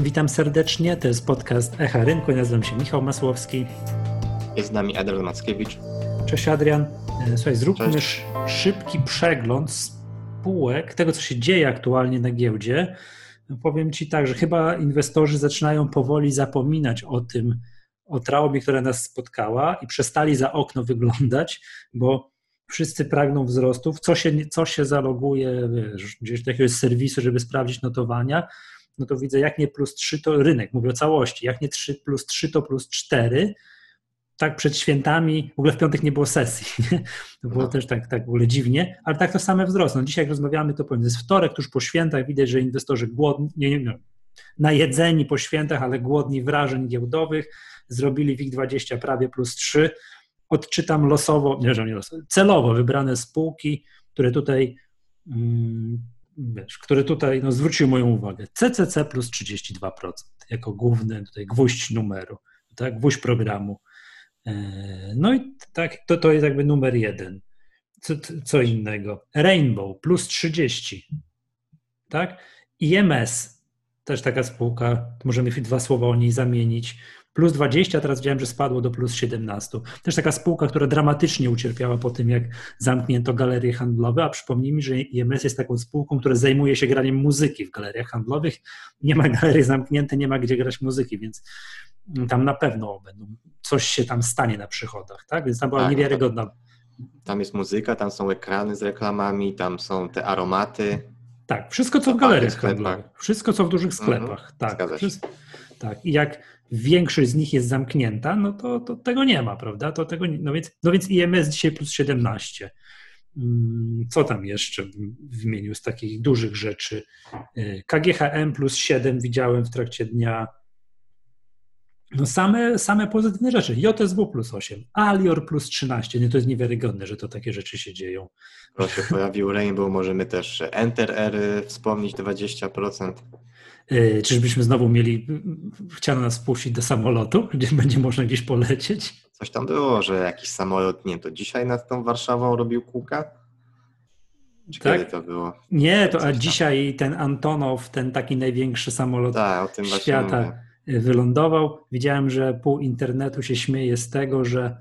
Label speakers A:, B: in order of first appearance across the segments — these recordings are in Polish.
A: Witam serdecznie, to jest podcast Echa Rynku, nazywam się Michał Masłowski.
B: Jest z nami Adrian Mackiewicz.
A: Cześć Adrian. E, słuchaj, zróbmy Cześć. szybki przegląd spółek, tego co się dzieje aktualnie na giełdzie. Powiem Ci tak, że chyba inwestorzy zaczynają powoli zapominać o tym, o traumie, która nas spotkała i przestali za okno wyglądać, bo wszyscy pragną wzrostów. Co się, co się zaloguje wiesz, gdzieś do jakiegoś serwisu, żeby sprawdzić notowania, no to widzę, jak nie plus 3 to rynek, mówię o całości, jak nie 3 plus 3 to plus 4, tak przed świętami, w ogóle w piątek nie było sesji, nie? to było no. też tak, tak w ogóle dziwnie, ale tak to same wzrosną. No dzisiaj jak rozmawiamy, to powiem, jest wtorek, tuż po świętach, widać, że inwestorzy głodni, nie, nie, nie, najedzeni po świętach, ale głodni wrażeń giełdowych, zrobili WIG20 prawie plus 3, odczytam losowo, nie, że nie losowo, celowo wybrane spółki, które tutaj mm, wiesz, który tutaj no, zwrócił moją uwagę. CCC plus 32% jako główny tutaj gwóźdź numeru, tak, gwóźdź programu. E, no i tak, to, to jest jakby numer jeden. Co, co innego? Rainbow plus 30, tak? IMS, też taka spółka, możemy dwa słowa o niej zamienić plus 20, teraz widziałem, że spadło do plus 17. Też taka spółka, która dramatycznie ucierpiała po tym, jak zamknięto galerie handlowe, a przypomnijmy, że IMS jest taką spółką, która zajmuje się graniem muzyki w galeriach handlowych. Nie ma galerii zamknięte, nie ma gdzie grać muzyki, więc tam na pewno będą, coś się tam stanie na przychodach, tak? Więc tam była tak, no niewiarygodna.
B: Tam jest muzyka, tam są ekrany z reklamami, tam są te aromaty.
A: Tak, wszystko co w galeriach handlowych. Wszystko co w dużych mhm, sklepach. Mhm, tak, wszystko, tak. I jak większość z nich jest zamknięta, no to, to tego nie ma, prawda? To tego, no, więc, no więc IMS dzisiaj plus 17. Mm, co tam jeszcze wymienił z takich dużych rzeczy? Y, KGHM plus 7 widziałem w trakcie dnia. No same, same pozytywne rzeczy. JSW plus 8, Alior plus 13. Nie, to jest niewiarygodne, że to takie rzeczy się dzieją.
B: To się pojawił Rainbow, możemy też Enter R wspomnieć 20%.
A: E, czyżbyśmy znowu mieli, chciano nas wpuścić do samolotu, gdzie będzie można gdzieś polecieć?
B: Coś tam było, że jakiś samolot, nie to dzisiaj nad tą Warszawą robił kółka? Czy tak? kiedy to było?
A: Nie, to a dzisiaj ten Antonow, ten taki największy samolot tak, świata wylądował. Widziałem, że pół internetu się śmieje z tego, że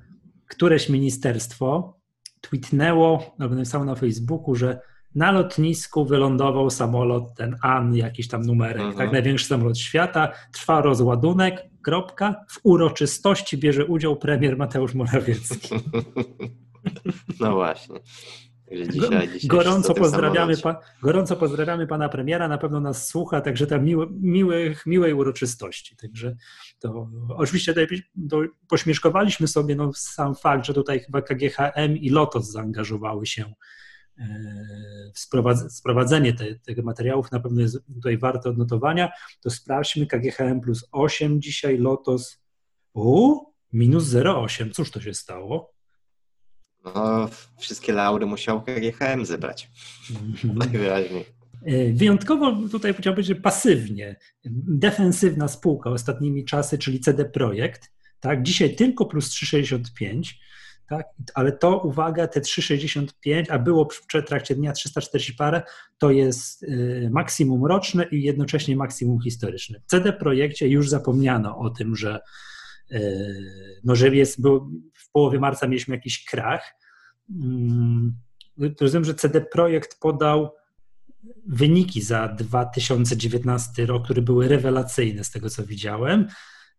A: któreś ministerstwo tweetnęło, no, napisało na Facebooku, że na lotnisku wylądował samolot, ten AN, jakiś tam numerek, mhm. tak, największy samolot świata, trwa rozładunek, kropka, w uroczystości bierze udział premier Mateusz Morawiecki.
B: No właśnie. Dzisiaj, dzisiaj
A: gorąco, pozdrawiamy pa, gorąco pozdrawiamy pana premiera, na pewno nas słucha, także tam miły, miłych, miłej uroczystości. Także to oczywiście tutaj to pośmieszkowaliśmy sobie no, sam fakt, że tutaj chyba KGHM i LOTOS zaangażowały się sprowadzenie te, tych materiałów na pewno jest tutaj warte odnotowania, to sprawdźmy KGHM plus 8 dzisiaj, Lotos u minus 0,8. Cóż to się stało?
B: No, wszystkie laury musiał KGHM zebrać. Mhm. Najwyraźniej.
A: E, wyjątkowo tutaj powiedziałbym, że pasywnie, defensywna spółka ostatnimi czasy, czyli CD Projekt, tak, dzisiaj tylko plus 3,65, tak? Ale to, uwaga, te 3,65, a było w trakcie dnia 340 parę, to jest y, maksimum roczne i jednocześnie maksimum historyczne. W CD Projekcie już zapomniano o tym, że, y, no, że jest, był, w połowie marca mieliśmy jakiś krach. Mm, rozumiem, że CD Projekt podał wyniki za 2019 rok, które były rewelacyjne z tego, co widziałem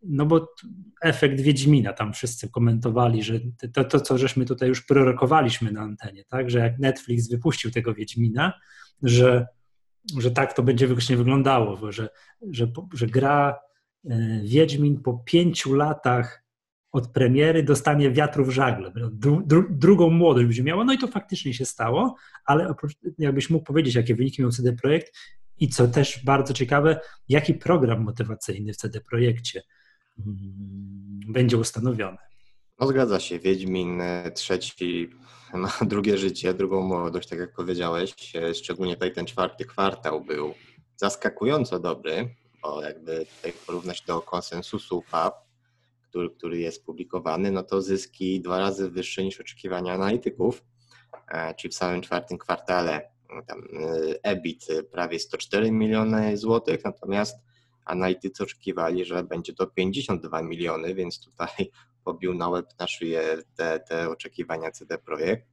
A: no bo efekt Wiedźmina, tam wszyscy komentowali, że to, to co żeśmy tutaj już prorokowaliśmy na antenie, tak, że jak Netflix wypuścił tego Wiedźmina, że, że tak to będzie właśnie wyglądało, że, że, że gra e, Wiedźmin po pięciu latach od premiery dostanie wiatru w żagle, dru, dru, drugą młodość będzie miała, no i to faktycznie się stało, ale jakbyś mógł powiedzieć, jakie wyniki miał CD Projekt i co też bardzo ciekawe, jaki program motywacyjny w CD Projekcie będzie ustanowione.
B: No zgadza się, Wiedźmin e, trzeci ma drugie życie, drugą młodość, tak jak powiedziałeś. E, szczególnie tutaj ten czwarty kwartał był zaskakująco dobry, bo jakby tutaj porównać do konsensusu FAB, który, który jest publikowany, no to zyski dwa razy wyższe niż oczekiwania analityków, e, czyli w samym czwartym kwartale tam EBIT prawie 104 miliony złotych, natomiast analitycy oczekiwali, że będzie to 52 miliony, więc tutaj pobił na łeb na szyję te, te oczekiwania CD Projekt.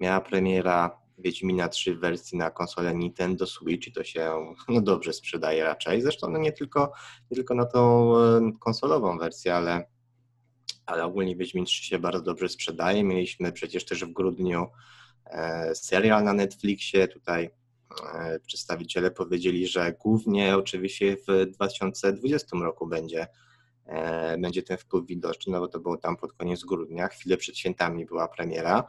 B: Miała premiera Wiedźmina 3 w wersji na konsolę Nintendo Switch i to się no, dobrze sprzedaje raczej. Zresztą no, nie, tylko, nie tylko na tą e, konsolową wersję, ale, ale ogólnie Wiedźmin 3 się bardzo dobrze sprzedaje. Mieliśmy przecież też w grudniu e, serial na Netflixie. Tutaj przedstawiciele powiedzieli, że głównie oczywiście w 2020 roku będzie E, będzie ten wpływ widoczny, no bo to było tam pod koniec grudnia, chwilę przed świętami była premiera,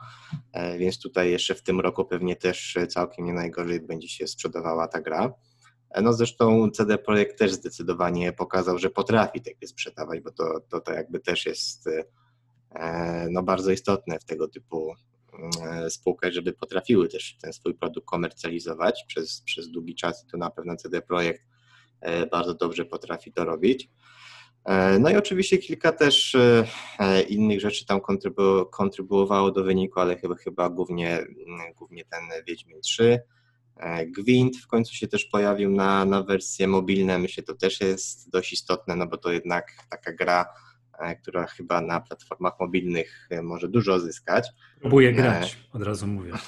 B: e, więc tutaj jeszcze w tym roku pewnie też całkiem nie najgorzej będzie się sprzedawała ta gra. E, no zresztą CD Projekt też zdecydowanie pokazał, że potrafi takie sprzedawać, bo to, to, to jakby też jest no bardzo istotne w tego typu spółkach, żeby potrafiły też ten swój produkt komercjalizować przez, przez długi czas i to na pewno CD Projekt bardzo dobrze potrafi to robić. E, no i oczywiście kilka też e, e, innych rzeczy tam kontrybu kontrybuowało do wyniku, ale chyba, chyba głównie, głównie ten Wiedźmin 3. Gwint w końcu się też pojawił na, na wersje mobilne. Myślę, to też jest dość istotne, no bo to jednak taka gra, która chyba na platformach mobilnych może dużo zyskać.
A: Próbuję grać, od razu mówię.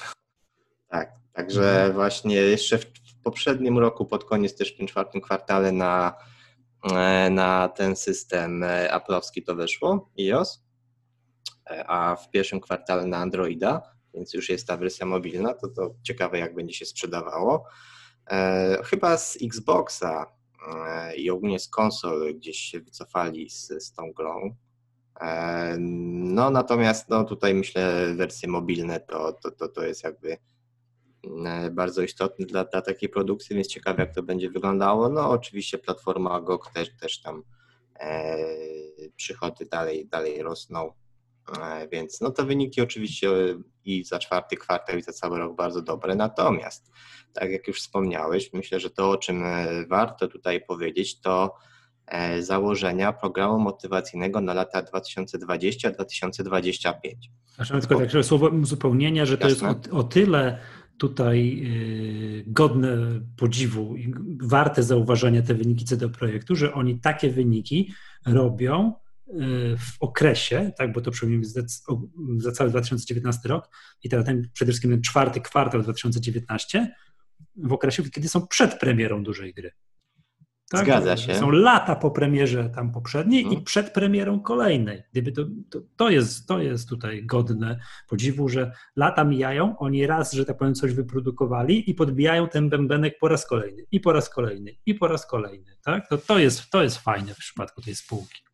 B: Tak, także mhm. właśnie jeszcze w poprzednim roku, pod koniec też w tym czwartym kwartale na E, na ten system e, Apple'owski to wyszło, iOS, e, a w pierwszym kwartale na Androida, więc już jest ta wersja mobilna, to to ciekawe jak będzie się sprzedawało. Chyba z Xboxa i ogólnie z konsol gdzieś się wycofali z, z tą grą. No natomiast no, tutaj myślę wersje mobilne to, to, to, to jest jakby E, bardzo istotny dla, dla takiej produkcji, więc ciekawe jak to będzie wyglądało. No oczywiście platforma GOG też, też tam e, przychody dalej, dalej rosną, e, więc no te wyniki oczywiście i za czwarty kwartał i za cały rok bardzo dobre, natomiast tak jak już wspomniałeś, myślę, że to o czym e, warto tutaj powiedzieć to e, założenia programu motywacyjnego na lata 2020-2025.
A: Znaczy, tylko tak, słowo uzupełnienia, że to Jasne. jest o, o tyle tutaj godne podziwu i warte zauważenia te wyniki CD Projektu, że oni takie wyniki robią w okresie, tak, bo to przypomnijmy za cały 2019 rok i teraz ten przede wszystkim ten czwarty kwartał 2019, w okresie, kiedy są przed premierą dużej gry.
B: Tak? Zgadza się.
A: Są lata po premierze tam poprzedniej hmm. i mhm. przed premierą kolejnej. Gdyby to, to, to, jest, to jest tutaj godne podziwu, że lata mijają, oni raz, że tak powiem, coś wyprodukowali i podbijają ten bębenek po raz kolejny, i po raz kolejny, i po raz kolejny. Tak? To, to, jest, to jest fajne w przypadku tej spółki.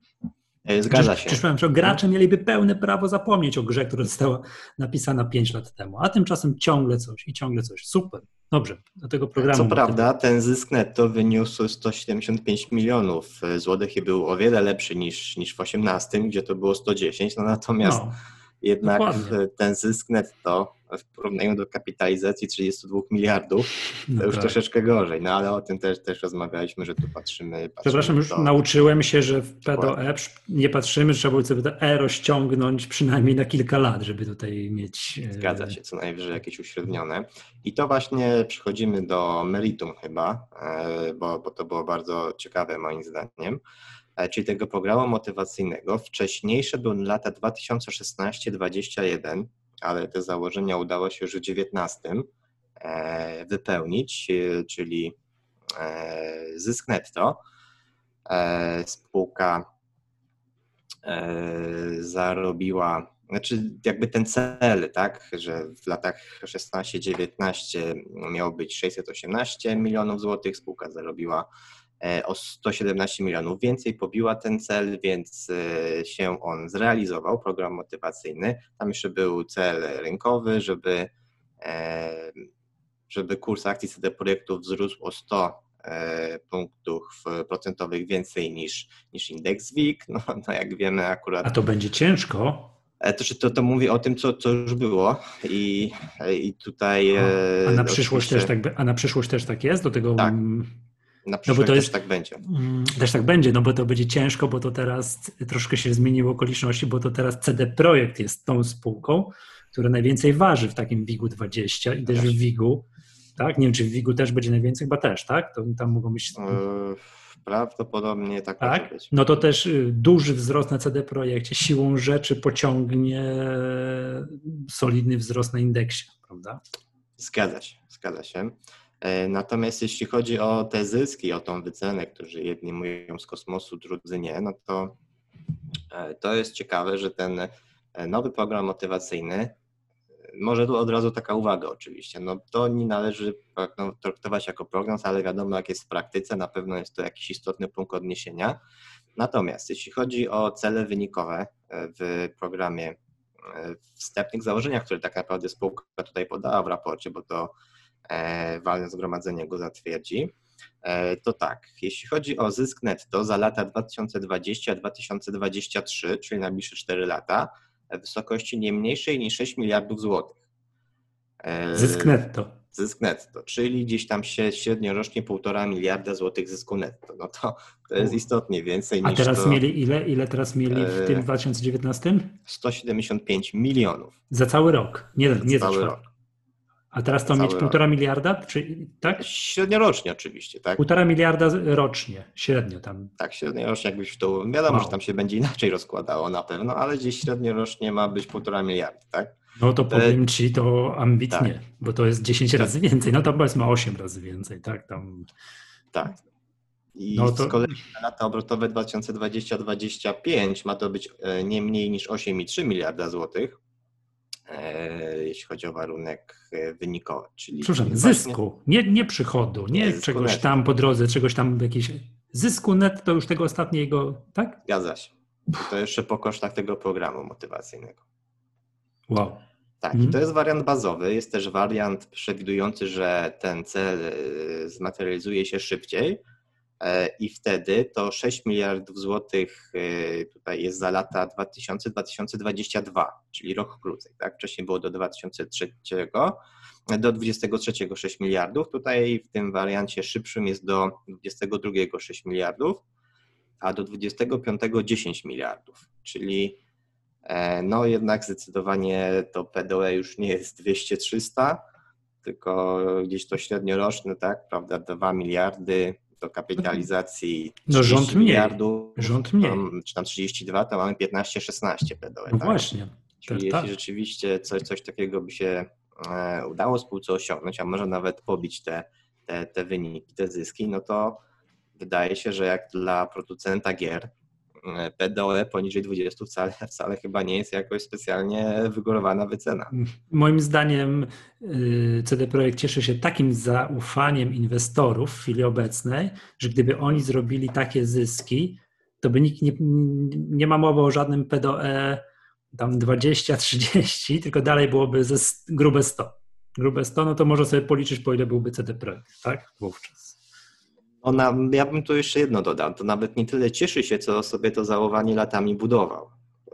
B: E, zgadza się.
A: Powiem, że gracze mieliby pełne prawo zapomnieć o grze, która została napisana 5 lat temu, a tymczasem ciągle coś i ciągle coś. Super. Dobrze, do tego programu.
B: Co prawda, ten zysk netto wyniósł 175 milionów złotych i był o wiele lepszy niż, niż w 18, gdzie to było 110, no natomiast no, jednak dokładnie. ten zysk netto w porównaniu do kapitalizacji 32 miliardów, to no już tak. troszeczkę gorzej, no ale o tym też, też rozmawialiśmy, że tu patrzymy. patrzymy
A: Przepraszam, już do... nauczyłem się, że w PDE nie patrzymy, trzeba było sobie to E rozciągnąć przynajmniej na kilka lat, żeby tutaj mieć.
B: E, Zgadza się, co najwyżej jakieś uśrednione. I to właśnie przechodzimy do meritum chyba, e, bo, bo to było bardzo ciekawe moim zdaniem czyli tego programu motywacyjnego. Wcześniejsze były lata 2016-2021, ale te założenia udało się już w 19 e, wypełnić, e, czyli e, zysk netto. Spółka zarobiła, znaczy jakby ten cel, tak, że w latach 16-19 miało być 618 milionów złotych, spółka zarobiła o 117 milionów więcej, pobiła ten cel, więc e, się on zrealizował, program motywacyjny. Tam jeszcze był cel rynkowy, żeby, e, żeby kurs akcji CD Projektu wzrósł o 100 e, punktów procentowych więcej niż, niż indeks WIG. No, no jak wiemy akurat...
A: A to będzie ciężko.
B: To, to, to mówi o tym, co, co już było i, i tutaj...
A: A, a na przyszłość też tak, a na przyszłość też tak jest? Do tego...
B: Tak. Na no bo to jest, też tak będzie.
A: Mm, też tak będzie, no bo to będzie ciężko, bo to teraz troszkę się zmieniły okoliczności, bo to teraz CD Projekt jest tą spółką, która najwięcej waży w takim WIG-u 20 i też w WIG-u, tak? Nie wiem, czy w WIG-u też będzie najwięcej, chyba też, tak? To tam mogą być... E,
B: Prawdopodobnie tak,
A: tak? może być. No to też y, duży wzrost na CD Projekcie siłą rzeczy pociągnie solidny wzrost na indeksie, prawda?
B: Zgadza się, zgadza się. E, natomiast jeśli chodzi o te zyski, o tą wycenę, którzy jedni mówią z kosmosu, drudzy nie, no to e, to jest ciekawe, że ten e, nowy program motywacyjny, może tu od razu taka uwaga oczywiście, no to nie należy no, traktować jako program, ale wiadomo jak jest w praktyce, na pewno jest to jakiś istotny punkt odniesienia. Natomiast jeśli chodzi o cele wynikowe w programie wstępnych założeniach, które tak naprawdę spółka tutaj podała w raporcie, bo to walne zgromadzenie go zatwierdzi, e, to tak, jeśli chodzi o zysk netto za lata 2020-2023, czyli najbliższe 4 lata, w wysokości nie mniejszej niż 6 miliardów złotych.
A: E, zysk netto.
B: Zysk netto, czyli gdzieś tam się średnio rocznie 1,5 miliarda złotych zysku netto. No to, to jest istotnie więcej niż.
A: A teraz
B: to,
A: mieli ile? Ile teraz mieli w tym 2019?
B: 175 milionów.
A: Za cały rok, nie, nie za cały rok. A teraz to mieć półtora miliarda, czy, tak?
B: Średniorocznie oczywiście, tak?
A: Półtora miliarda rocznie, średnio tam.
B: Tak, średniorocznie jakbyś to, wiadomo, wow. że tam się będzie inaczej rozkładało na pewno, ale gdzieś średniorocznie ma być półtora miliarda, tak?
A: No to powiem Ci to ambitnie, tak. bo to jest 10 tak. razy więcej, no to powiedzmy 8 razy więcej, tak? Tam...
B: Tak. I no to... z kolei na lata obrotowe 2020-2025 ma to być e, nie mniej niż 8,3 miliarda złotych, E, jeśli chodzi o warunek e, wynikowy. Czyli
A: Przepraszam, zysku, nie, nie przychodu, nie, czegoś net. tam po drodze, czegoś tam jakiś zysku net, to już tego ostatniego, tak?
B: Zgadza się. To jeszcze po kosztach tego programu motywacyjnego.
A: Wow.
B: Tak, mhm. i to jest wariant bazowy. Jest też wariant przewidujący, że ten cel e, zmaterializuje się szybciej, E, i wtedy to 6 miliardów złotych e, tutaj jest za lata 2000-2022, czyli rok krócej. Tak? Wcześniej było do 2003, do 23 6 miliardów. Tutaj w tym wariancie szybszym jest do 22 6 miliardów, a do 25 10 miliardów, czyli e, no jednak zdecydowanie to PDE już nie jest 200-300, tylko gdzieś to średnioroczne, tak, prawda, 2 miliardy, do kapitalizacji
A: no, rząd
B: miliardów,
A: rząd mniej.
B: czy tam 32, to mamy 15-16 PDO.
A: No tak? właśnie.
B: Czyli tak, jeśli tak. rzeczywiście coś, coś takiego by się e, udało spółce osiągnąć, a może nawet pobić te, te, te wyniki, te zyski, no to wydaje się, że jak dla producenta gier PDOE poniżej 20 wcale, wcale chyba nie jest jakoś specjalnie wygórowana wycena.
A: Moim zdaniem y, CD Projekt cieszy się takim zaufaniem inwestorów w chwili obecnej, że gdyby oni zrobili takie zyski, to by nikt nie, nie ma mowy o żadnym PDOE tam 20-30, tylko dalej byłoby ze grube 100. Grube 100, no to może sobie policzyć, po ile byłby CD Projekt, tak? Wówczas.
B: Ona, ja bym tu jeszcze jedno dodał, to nawet nie tyle cieszy się, co sobie to załowanie latami budował.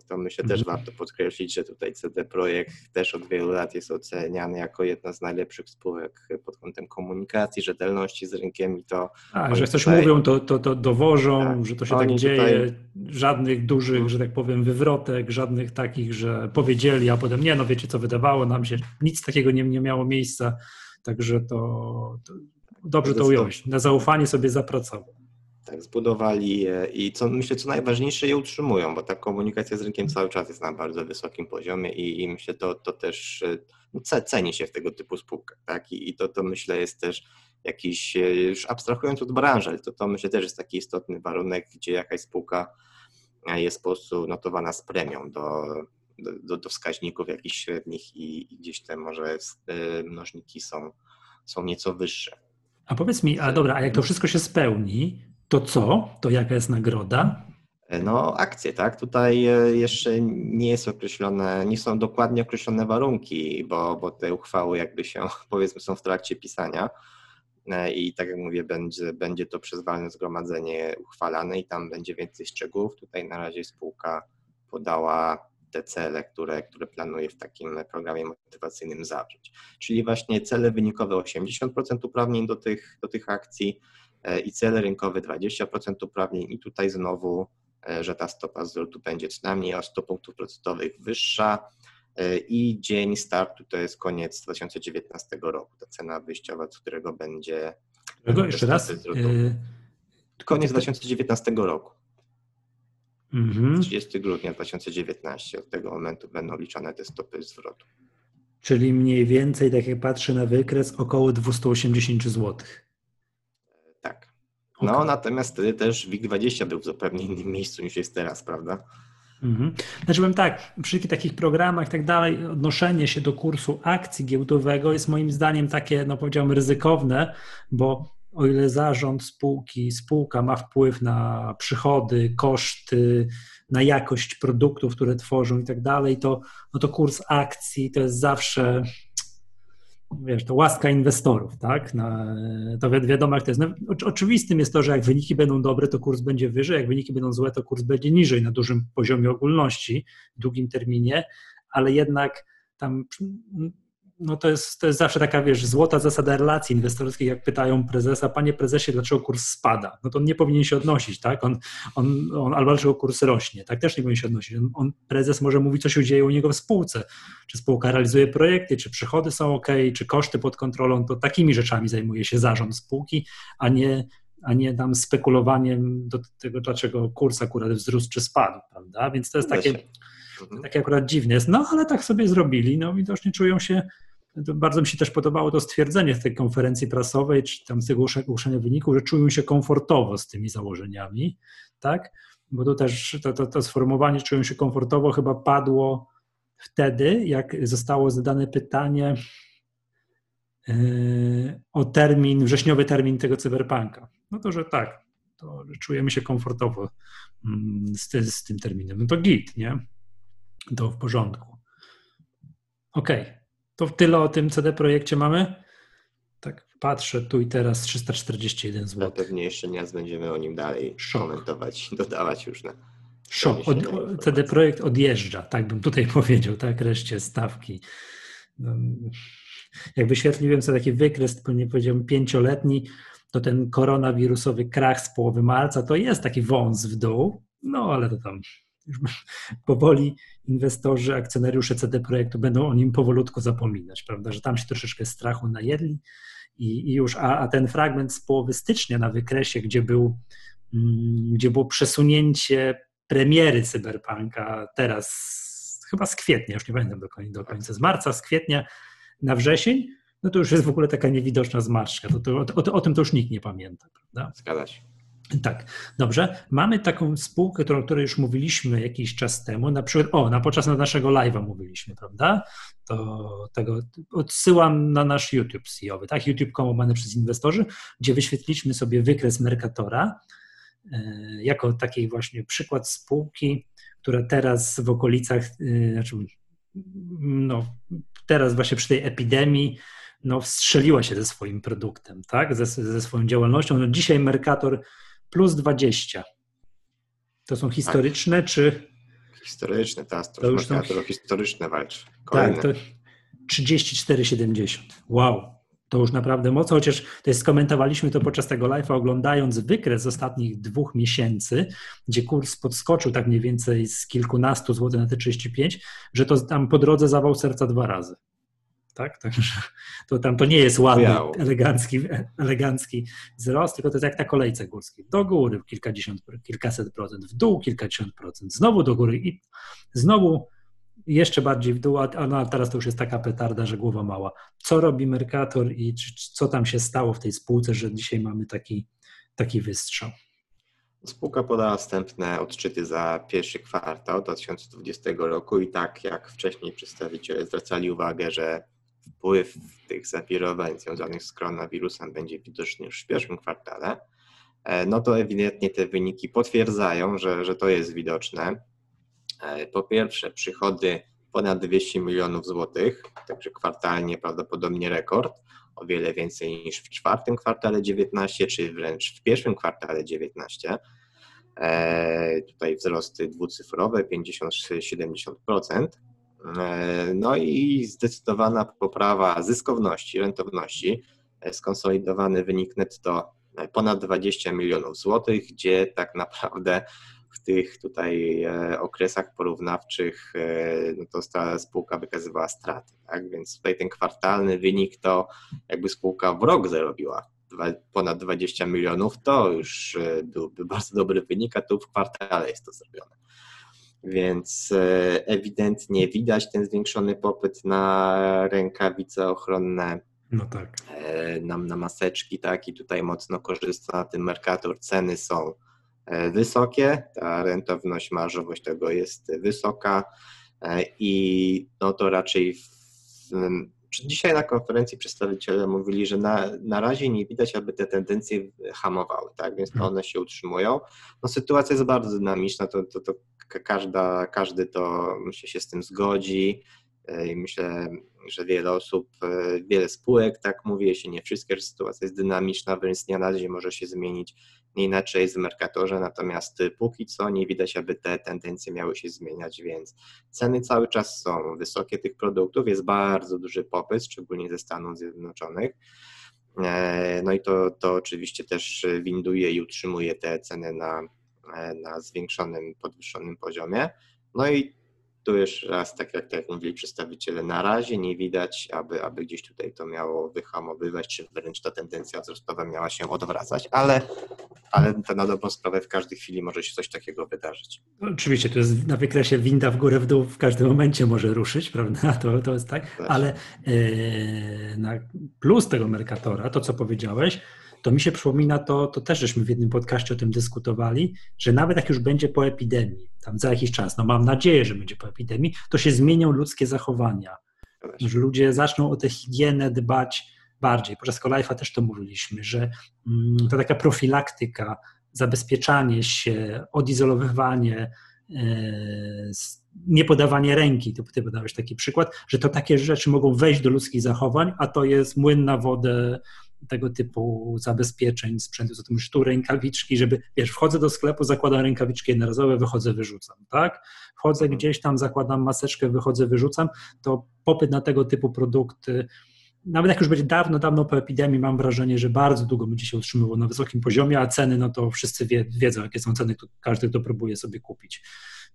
B: To myślę też mhm. warto podkreślić, że tutaj CD Projekt też od wielu lat jest oceniany jako jedna z najlepszych spółek pod kątem komunikacji, rzetelności z rynkiem i to...
A: A, że coś tutaj... mówią, to, to, to dowożą, tak, że to się tak dzieje, tutaj... żadnych dużych, hmm. że tak powiem, wywrotek, żadnych takich, że powiedzieli, a potem nie, no wiecie co, wydawało nam się, nic takiego nie, nie miało miejsca, także to, to Dobrze to ująłeś. Na zaufanie sobie zapracował.
B: Tak, zbudowali je i co myślę, co najważniejsze, je utrzymują, bo ta komunikacja z rynkiem cały czas jest na bardzo wysokim poziomie i, i myślę, to, to też no, ceni się w tego typu spółkach, tak? I, i to, to myślę jest też jakiś, e, już abstrahując od branży, ale to, to myślę też jest taki istotny warunek, gdzie jakaś spółka e, jest po prostu notowana z premią do, do, do wskaźników jakichś średnich i, i gdzieś te może e, mnożniki są, są nieco wyższe.
A: A powiedz mi, a dobra, a jak to wszystko się spełni, to co? To jaka jest nagroda?
B: No, akcje, tak? Tutaj e, jeszcze nie jest określone, nie są dokładnie określone warunki, bo, bo te uchwały jakby się, powiedzmy, są w trakcie pisania e, i tak jak mówię, będzie, będzie to przez walne zgromadzenie uchwalane i tam będzie więcej szczegółów. Tutaj na razie spółka podała te cele, które, które planuje w takim programie motywacyjnym zawrzeć. Czyli właśnie cele wynikowe 80% uprawnień do tych, do tych akcji e, i cele rynkowe 20% uprawnień i tutaj znowu, e, że ta stopa zwrotu będzie co najmniej o 100 punktów procentowych wyższa e, i dzień startu to jest koniec 2019 roku, ta cena wyjściowa, z którego będzie...
A: Czego? Jeszcze raz?
B: Koniec 2019 roku. Mhm. 30 grudnia 2019. Od tego momentu będą liczone te stopy zwrotu.
A: Czyli mniej więcej, tak jak patrzę na wykres, około 280 zł.
B: Tak. No, okay. natomiast wtedy też WIG20 był w zupełnie innym miejscu niż jest teraz, prawda?
A: Mhm. Znaczy powiem tak, przy takich programach i tak dalej, odnoszenie się do kursu akcji giełdowego jest moim zdaniem takie, no powiedziałbym, ryzykowne, bo o ile zarząd spółki, spółka ma wpływ na przychody, koszty, na jakość produktów, które tworzą i tak dalej, to, no to kurs akcji to jest zawsze wiesz, to łaska inwestorów, tak? Na, to wi wiadomo, jak to jest. No, oczywistym jest to, że jak wyniki będą dobre, to kurs będzie wyżej, jak wyniki będą złe, to kurs będzie niżej na dużym poziomie ogólności, w długim terminie, ale jednak tam no to jest, to jest zawsze taka, wiesz, złota zasada relacji inwestorskich, jak pytają prezesa, panie prezesie, dlaczego kurs spada? No to on nie powinien się odnosić, tak? On, on, on albo dlaczego kurs rośnie, tak? Też nie powinien się odnosić. On, on, prezes może mówić, co się dzieje u niego w spółce. Czy spółka realizuje projekty, czy przychody są ok, czy koszty pod kontrolą, to takimi rzeczami zajmuje się zarząd spółki, a nie a nie tam spekulowaniem do tego, dlaczego kurs akurat wzrósł czy spadł, prawda? Więc to jest takie, mhm. takie akurat dziwne jest. No, ale tak sobie zrobili, no widocznie czują się bardzo mi się też podobało to stwierdzenie z tej konferencji prasowej, czy tam z tego ogłoszenia wyniku, że czują się komfortowo z tymi założeniami, tak? Bo to też to, to, to sformułowanie czują się komfortowo chyba padło wtedy, jak zostało zadane pytanie yy, o termin, wrześniowy termin tego cyberpunka. No to, że tak, to że czujemy się komfortowo mm, z, z tym terminem. No to git, nie? To w porządku. Okej. Okay. To tyle o tym CD Projekcie mamy. Tak, patrzę tu i teraz 341 zł.
B: Pewnie jeszcze nie będziemy o nim dalej Szok. komentować, dodawać już na.
A: Szok. Od, CD Projekt odjeżdża, tak bym tutaj powiedział, tak, reszcie stawki. No, jak wyświetliłem sobie taki wykres, nie powiedziałem pięcioletni, to ten koronawirusowy krach z połowy marca to jest taki wąs w dół, no ale to tam już powoli inwestorzy, akcjonariusze CD Projektu będą o nim powolutku zapominać, prawda, że tam się troszeczkę strachu najedli i, i już, a, a, ten fragment z połowy stycznia na wykresie, gdzie, był, mm, gdzie było przesunięcie premiery Cyberpunka teraz, chyba z kwietnia, już nie pamiętam do końca, do końca z marca, z kwietnia na wrzesień, no to już jest w ogóle taka niewidoczna zmarszczka. To, to, o, o, tym to już nikt nie pamięta. Prawda?
B: Zgadza się.
A: Tak, dobrze. Mamy taką spółkę, o której już mówiliśmy jakiś czas temu, na przykład, o, na podczas naszego live'a mówiliśmy, prawda? To tego odsyłam na nasz YouTube CEO, tak? YouTube.com łamany przez inwestorzy, gdzie wyświetliliśmy sobie wykres Mercatora e, jako taki właśnie przykład spółki, która teraz w okolicach, e, znaczy, no, teraz właśnie przy tej epidemii, no, wstrzeliła się ze swoim produktem, tak? Ze, ze swoją działalnością. No, dzisiaj Mercator plus 20. To są historyczne, tak. czy.
B: Historyczne, teraz to, to już są historyczne walczy.
A: Tak, to 34,70. Wow. To już naprawdę mocno, chociaż to jest, skomentowaliśmy to podczas tego live'a, oglądając wykres z ostatnich dwóch miesięcy, gdzie kurs podskoczył tak mniej więcej z kilkunastu złotych na te 35, że to tam po drodze zawał serca dwa razy tak? Także to tam to nie jest ładny, elegancki, elegancki wzrost, tylko to jest jak na kolejce górskiej. Do góry kilkadziesiąt, kilkaset procent, w dół kilkadziesiąt procent, znowu do góry i znowu jeszcze bardziej w dół, a no, teraz to już jest taka petarda, że głowa mała. Co robi Mercator i co tam się stało w tej spółce, że dzisiaj mamy taki, taki wystrzał?
B: Spółka podała wstępne odczyty za pierwszy kwartał 2020 roku i tak jak wcześniej przedstawiciele zwracali uwagę, że wpływ tych zawirowań związanych z koronawirusem będzie widoczny już w pierwszym kwartale, e, no to ewidentnie te wyniki potwierdzają, że, że to jest widoczne. E, po pierwsze, przychody ponad 200 milionów złotych, także kwartalnie prawdopodobnie rekord, o wiele więcej niż w czwartym kwartale 19, czy wręcz w pierwszym kwartale 19. E, tutaj wzrosty dwucyfrowe 50-70%. E, no i zdecydowana poprawa zyskowności, rentowności, e, skonsolidowany wynik netto e, ponad 20 milionów złotych, gdzie tak naprawdę w tych tutaj okresach porównawczych no to ta spółka wykazywała straty. Tak? Więc tutaj ten kwartalny wynik to jakby spółka w rok zarobiła ponad 20 milionów, to już byłby bardzo dobry wynik, a tu w kwartale jest to zrobione. Więc e, ewidentnie widać ten zwiększony popyt na rękawice ochronne,
A: no tak.
B: na, na maseczki, tak, i tutaj mocno korzysta na tym Mercator. Ceny są wysokie, ta rentowność, marżowość tego jest wysoka i no to raczej w, Dzisiaj na konferencji przedstawiciele mówili, że na, na razie nie widać, aby te tendencje hamowały, tak? więc to mhm. one się utrzymują. No, sytuacja jest bardzo dynamiczna, to, to, to każda, każdy to myślę się z tym zgodzi. E, i myślę, że wiele osób, e, wiele spółek, tak mówię, jeśli nie wszystkie, że sytuacja jest dynamiczna, więc dnia na dzień może się zmienić nie inaczej jest w Mercatorze, natomiast póki co nie widać, aby te tendencje miały się zmieniać, więc ceny cały czas są wysokie tych produktów, jest bardzo duży popyt, szczególnie ze Stanów Zjednoczonych. E, no i to, to oczywiście też winduje i utrzymuje te ceny na, e, na zwiększonym, podwyższonym poziomie. No i tu jeszcze raz, tak jak, tak jak mówili przedstawiciele, na razie nie widać, aby, aby gdzieś tutaj to miało wyhamowywać, czy wręcz ta tendencja wzrostowa miała się odwracać, ale, ale to na dobrą sprawę w każdej chwili może się coś takiego wydarzyć.
A: Oczywiście, to jest na wykresie winda w górę, w dół w każdym momencie może ruszyć, prawda? To, to jest tak, ale yy, na plus tego Mercatora, to co powiedziałeś, to mi się przypomina to, to też żeśmy w jednym podcaście o tym dyskutowali, że nawet jak już będzie po epidemii, tam za jakiś czas, no mam nadzieję, że będzie po epidemii, to się zmienią ludzkie zachowania. Że ludzie zaczną o tę higienę dbać bardziej. Podczas Colife'a też to mówiliśmy, że mm, to taka profilaktyka, zabezpieczanie się, odizolowywanie, e, nie podawanie ręki, ty, ty podałeś taki przykład, że to takie rzeczy mogą wejść do ludzkich zachowań, a to jest młyn na wodę tego typu zabezpieczeń, sprzętu, co ty mówisz, tu rękawiczki, żeby, wiesz, wchodzę do sklepu, zakładam rękawiczki jednorazowe, wychodzę, wyrzucam, tak? Wchodzę mhm. gdzieś tam, zakładam maseczkę, wychodzę, wyrzucam, to popyt na tego typu produkty, nawet jak już będzie dawno, dawno po epidemii, mam wrażenie, że bardzo długo będzie się utrzymywał na wysokim poziomie, a ceny, no to wszyscy wie, wiedzą, jakie są ceny, każdy, kto próbuje sobie kupić,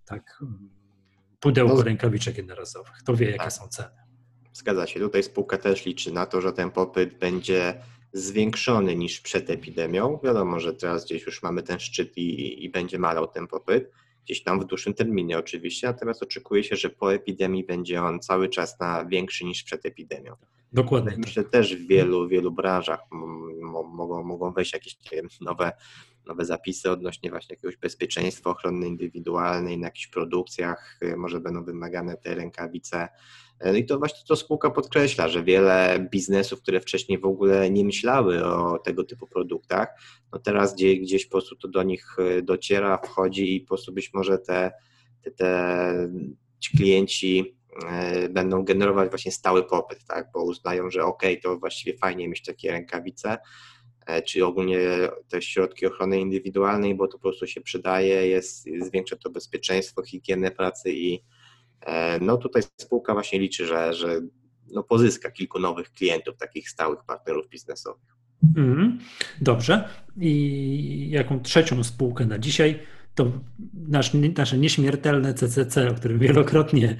A: tak, pudełko no, rękawiczek jednorazowych, to wie, jakie tak. są ceny.
B: Zgadza się. Tutaj spółka też liczy na to, że ten popyt będzie zwiększony niż przed epidemią. Wiadomo, że teraz gdzieś już mamy ten szczyt i, i będzie malał ten popyt, gdzieś tam w dłuższym terminie oczywiście, natomiast oczekuje się, że po epidemii będzie on cały czas na większy niż przed epidemią.
A: Dokładnie.
B: Myślę tak. też w wielu, wielu branżach mogą, mogą wejść jakieś nowe, nowe zapisy odnośnie właśnie jakiegoś bezpieczeństwa ochrony indywidualnej na jakichś produkcjach, może będą wymagane te rękawice i to właśnie to spółka podkreśla, że wiele biznesów, które wcześniej w ogóle nie myślały o tego typu produktach, no teraz gdzieś, gdzieś po prostu to do nich e, dociera, wchodzi i po prostu być może te, te, te ci klienci e, będą generować właśnie stały popyt, tak? bo uznają, że ok, to właściwie fajnie mieć takie rękawice, e, czy ogólnie te środki ochrony indywidualnej, bo to po prostu się przydaje, jest, zwiększa to bezpieczeństwo, higienę pracy i, E, no tutaj spółka właśnie liczy, że, że no pozyska kilku nowych klientów, takich stałych partnerów biznesowych.
A: Mm, dobrze. I jaką trzecią spółkę na dzisiaj to nasz, nasze nieśmiertelne CCC, o którym wielokrotnie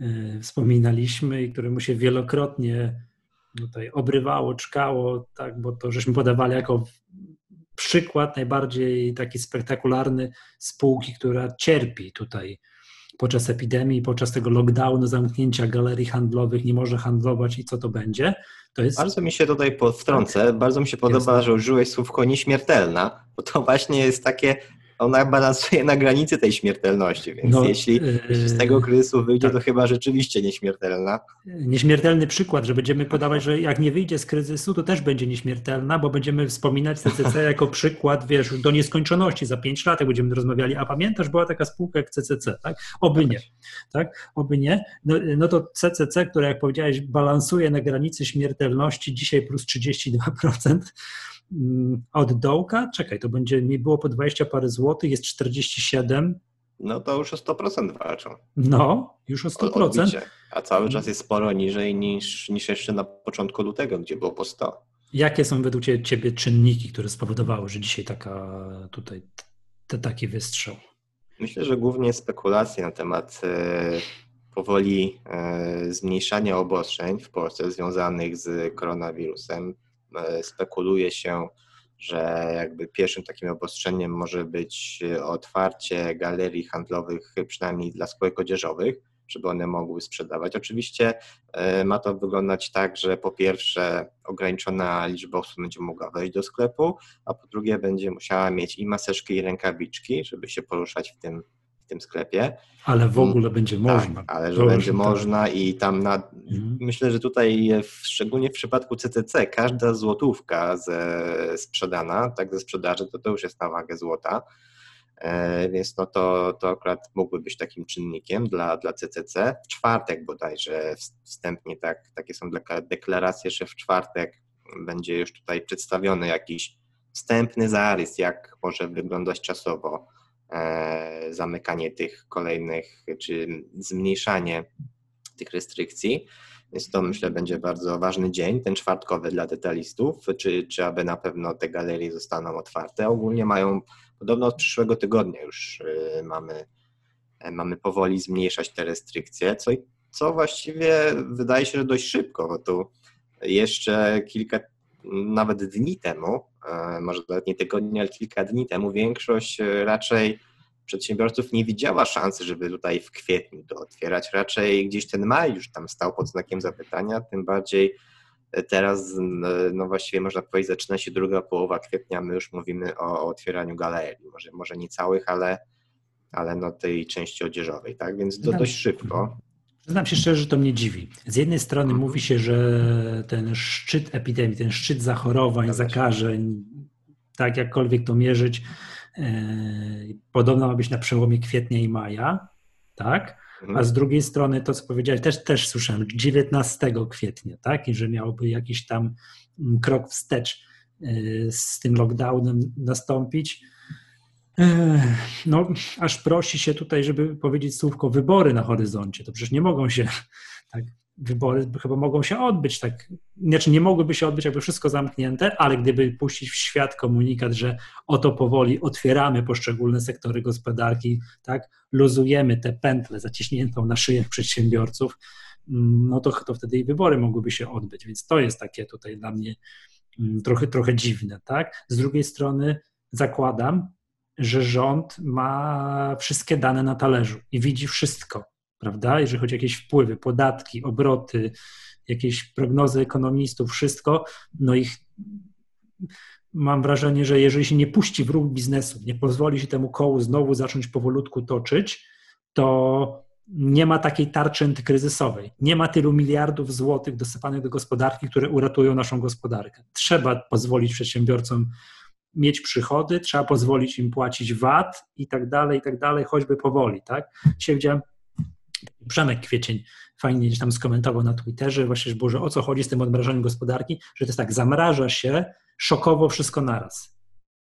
A: y, wspominaliśmy i któremu się wielokrotnie tutaj obrywało, czkało, tak, bo to żeśmy podawali jako przykład najbardziej taki spektakularny spółki, która cierpi tutaj podczas epidemii, podczas tego lockdownu, zamknięcia galerii handlowych, nie może handlować i co to będzie. To jest...
B: Bardzo mi się tutaj wtrącę, tak. bardzo mi się podoba, że użyłeś słówko nieśmiertelna, bo to właśnie jest takie ona balansuje na granicy tej śmiertelności, więc no, jeśli, jeśli, z tego kryzysu wyjdzie, tak. to chyba rzeczywiście nieśmiertelna.
A: Nieśmiertelny przykład, że będziemy podawać, że jak nie wyjdzie z kryzysu, to też będzie nieśmiertelna, bo będziemy wspominać CCC jako przykład, wiesz, do nieskończoności, za pięć lat jak będziemy rozmawiali, a pamiętasz, była taka spółka jak CCC, tak? Oby nie, tak? Oby nie. No, no to CCC, które jak powiedziałeś, balansuje na granicy śmiertelności, dzisiaj plus 32%, Mm, od dołka, czekaj, to będzie mi było po 20 parę złotych, jest 47.
B: No to już o 100% walczą.
A: No, już o 100%. Odbicie.
B: A cały czas jest sporo niżej niż, niż jeszcze na początku lutego, gdzie było po 100.
A: Jakie są według Ciebie czynniki, które spowodowały, że dzisiaj taka tutaj te, taki wystrzał?
B: Myślę, że głównie spekulacje na temat e, powoli e, zmniejszania obostrzeń w Polsce związanych z koronawirusem spekuluje się, że jakby pierwszym takim obostrzeniem może być otwarcie galerii handlowych, przynajmniej dla spółek odzieżowych, żeby one mogły sprzedawać. Oczywiście e, ma to wyglądać tak, że po pierwsze ograniczona liczba osób będzie mogła wejść do sklepu, a po drugie będzie musiała mieć i maseczki, i rękawiczki, żeby się poruszać w tym, tym sklepie.
A: Ale w ogóle będzie tak, można.
B: Ale że będzie tak. można i tam na, mhm. myślę, że tutaj szczególnie w przypadku CCC każda złotówka ze, sprzedana, tak ze sprzedaży, to to już jest na wagę złota. E, więc no to, to akurat mógłby być takim czynnikiem dla, dla CCC. W czwartek bodajże wstępnie tak, takie są deklaracje, że w czwartek będzie już tutaj przedstawiony jakiś wstępny zarys, jak może wyglądać czasowo zamykanie tych kolejnych, czy zmniejszanie tych restrykcji. Więc to myślę będzie bardzo ważny dzień, ten czwartkowy dla detalistów, czy, czy aby na pewno te galerie zostaną otwarte. Ogólnie mają Podobno od przyszłego tygodnia już y, mamy, e, mamy powoli zmniejszać te restrykcje, co, co właściwie wydaje się, że dość szybko, bo tu jeszcze kilka, nawet dni temu, e, może nawet nie tygodnie, ale kilka dni temu, większość e, raczej przedsiębiorców nie widziała szansy, żeby tutaj w kwietniu to otwierać. Raczej gdzieś ten maj już tam stał pod znakiem zapytania, tym bardziej Teraz, no właściwie można powiedzieć, zaczyna się druga połowa kwietnia, my już mówimy o, o otwieraniu galerii, może, może nie całych, ale, ale no tej części odzieżowej, tak? Więc do, dość szybko.
A: Znam się szczerze, że to mnie dziwi. Z jednej strony mhm. mówi się, że ten szczyt epidemii, ten szczyt zachorowań, zakażeń, tak jakkolwiek to mierzyć, e, podobno ma być na przełomie kwietnia i maja, tak? a z drugiej strony to, co powiedziałeś, też, też słyszałem, 19 kwietnia, tak, i że miałby jakiś tam mm, krok wstecz y, z tym lockdownem nastąpić. No, aż prosi się tutaj, żeby powiedzieć słówko wybory na horyzoncie. To przecież nie mogą się tak wybory chyba mogą się odbyć tak, znaczy nie mogłyby się odbyć jakby wszystko zamknięte, ale gdyby puścić w świat komunikat, że oto powoli otwieramy poszczególne sektory gospodarki, tak, luzujemy tę pętlę zaciśniętą na szyję przedsiębiorców, mm, no to, to wtedy i wybory mogłyby się odbyć, więc to jest takie tutaj dla mnie mm, trochę, trochę dziwne, tak. Z drugiej strony zakładam, że rząd ma wszystkie dane na talerzu i widzi wszystko, prawda? Jeżeli chodzi o jakieś wpływy, podatki, obroty, jakieś prognozy ekonomistów, wszystko, no ich mam wrażenie, że jeżeli się nie puści w ruch biznesu, nie pozwoli się temu kołu znowu zacząć powolutku toczyć, to nie ma takiej tarczy antykryzysowej. Nie ma tylu miliardów złotych dosypanych do gospodarki, które uratują naszą gospodarkę. Trzeba pozwolić przedsiębiorcom mieć przychody, trzeba pozwolić im płacić VAT i tak dalej, i tak dalej, choćby powoli, tak? Dzisiaj widziałem Przemek Kwiecień fajnie gdzieś tam skomentował na Twitterze właśnie, że, było, że o co chodzi z tym odmrażaniem gospodarki, że to jest tak, zamraża się szokowo wszystko naraz.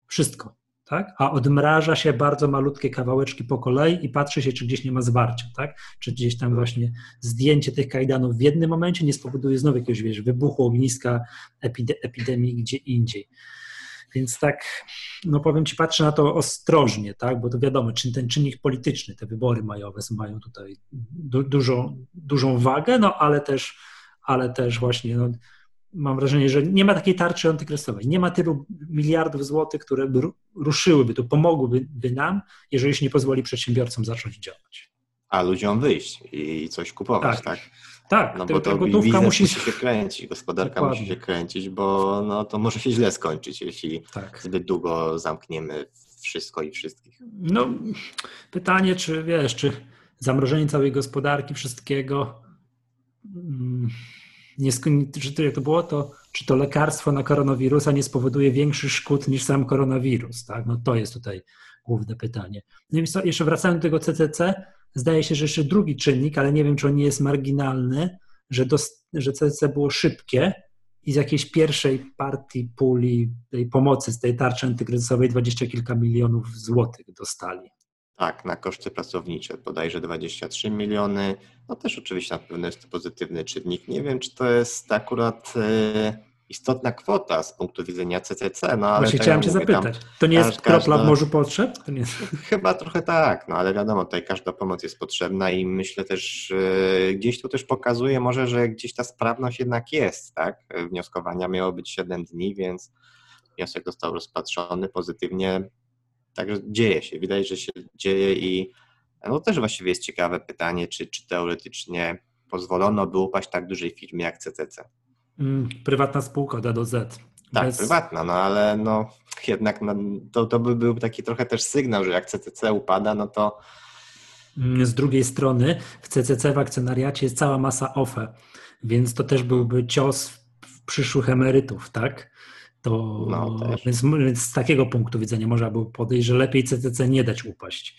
A: Wszystko, tak? A odmraża się bardzo malutkie kawałeczki po kolei i patrzy się, czy gdzieś nie ma zwarcia, tak? Czy gdzieś tam właśnie zdjęcie tych kajdanów w jednym momencie nie spowoduje znowu jakiegoś, wiesz, wybuchu ogniska epidemii gdzie indziej. Więc tak, no powiem Ci, patrzę na to ostrożnie, tak, bo to wiadomo, czy ten czynnik polityczny, te wybory majowe mają tutaj du dużą, dużą wagę, no ale też, ale też właśnie no, mam wrażenie, że nie ma takiej tarczy antykryzysowej, nie ma tylu miliardów złotych, które by ruszyłyby, to pomogłyby nam, jeżeli się nie pozwoli przedsiębiorcom zacząć działać.
B: A ludziom wyjść i coś kupować, tak? tak?
A: Tak,
B: no bo to gotówka musi... musi się kręcić, gospodarka Dokładnie. musi się kręcić, bo no, to może się źle skończyć, jeśli tak. zbyt długo zamkniemy wszystko i wszystkich.
A: No, pytanie, czy wiesz, czy zamrożenie całej gospodarki, wszystkiego, mm, nie, czy jak to było, to czy to lekarstwo na koronawirusa nie spowoduje większych szkód niż sam koronawirus, tak? No to jest tutaj główne pytanie. No i jeszcze wracając do tego CCC, Zdaje się, że jeszcze drugi czynnik, ale nie wiem, czy on nie jest marginalny, że, że CCC było szybkie i z jakiejś pierwszej partii puli tej pomocy, z tej tarczy antykryzysowej dwadzieścia kilka milionów złotych dostali.
B: Tak, na koszty pracownicze bodajże 23 miliony. No też oczywiście na pewno jest to pozytywny czynnik. Nie wiem, czy to jest akurat e, istotna kwota z punktu widzenia CCC. No, ale
A: Właśnie
B: tak
A: chciałem Cię
B: mówię,
A: zapytać. To nie jest
B: każda-
A: kropla w morzu potrzeb? To nie jest...
B: Chyba trochę tak, no ale wiadomo, tutaj każda pomoc jest potrzebna i myślę też, e, gdzieś tu też pokazuje może, że gdzieś ta sprawność jednak jest, tak? Wnioskowania miało być 7 dni, więc wniosek został rozpatrzony pozytywnie, także dzieje się, widać, że się dzieje i no też właściwie jest ciekawe pytanie, czy, czy teoretycznie pozwolono by upaść tak dużej firmie jak CCC.
A: Mm, Prywatna spółka od A do Z.
B: Tak,
A: Bez-
B: prywatna, no ale no jednak no, to, to by był taki trochę też sygnał, że jak CCC upada, no to
A: Mm, Z drugiej strony w CCC w akcjonariacie jest cała masa OFE, więc to też byłby cios w- przyszłych emerytów, tak? To,
B: No,
A: więc, więc z takiego punktu widzenia można było podejść, że lepiej CCC nie dać upaść.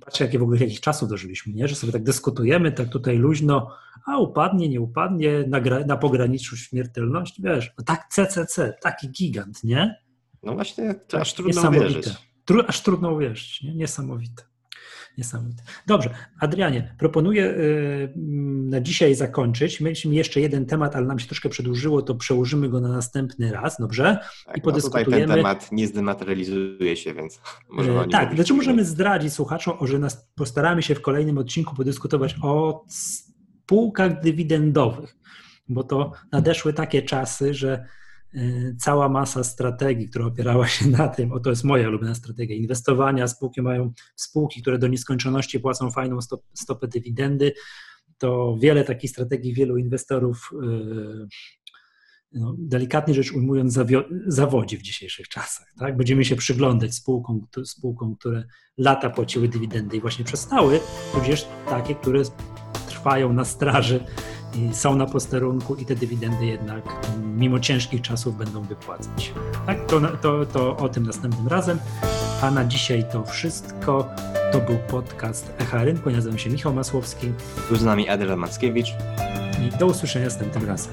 A: Patrzcie, jakie w ogóle jakich czasów dożyliśmy, nie? że sobie tak dyskutujemy, tak tutaj luźno, a upadnie, nie upadnie, na, gra, na pograniczu śmiertelności, wiesz, no tak CCC, taki gigant, nie?
B: no właśnie to
A: Tak,
B: aż trudno uwierzyć.
A: Tru, aż trudno uwierzyć, nie? Niesamowite. Niesamowite. Dobrze, Adrianie, proponuję y, mm, na dzisiaj zakończyć. Mieliśmy jeszcze jeden temat, ale nam się troszkę przedłużyło, to przełożymy go na następny raz, dobrze?
B: Tak,
A: I
B: no tutaj ten
A: podyskutujemy.
B: temat nie zdematerializuje się, więc możemy
A: E,
B: nim
A: tak,
B: mówić
A: znaczy możemy zdradzić słuchaczom, że nas, postaramy się w kolejnym odcinku podyskutować o spółkach dywidendowych, bo to nadeszły takie czasy, że y, cała masa strategii, która opierała się na tym, o to jest moja ulubiona strategia, inwestowania, spółki mają spółki, które do nieskończoności płacą fajną stop, stopę dywidendy, to wiele takich strategii wielu inwestorów y, no, delikatnie rzecz ujmując, zawio- zawodzi w dzisiejszych czasach. Tak? Będziemy się przyglądać spółkom, spółkom, które lata płaciły dywidendy i właśnie przestały, tudzież takie, które trwają na straży są na posterunku i te dywidendy jednak mm, mimo ciężkich czasów będą wypłacać. Tak, to, to, to o tym następnym razem. A na dzisiaj to wszystko. To był podcast Echa Rynku. Nazywam się Michał Masłowski
B: Tu z nami Adrian Mackiewicz.
A: i do usłyszenia następnym razem.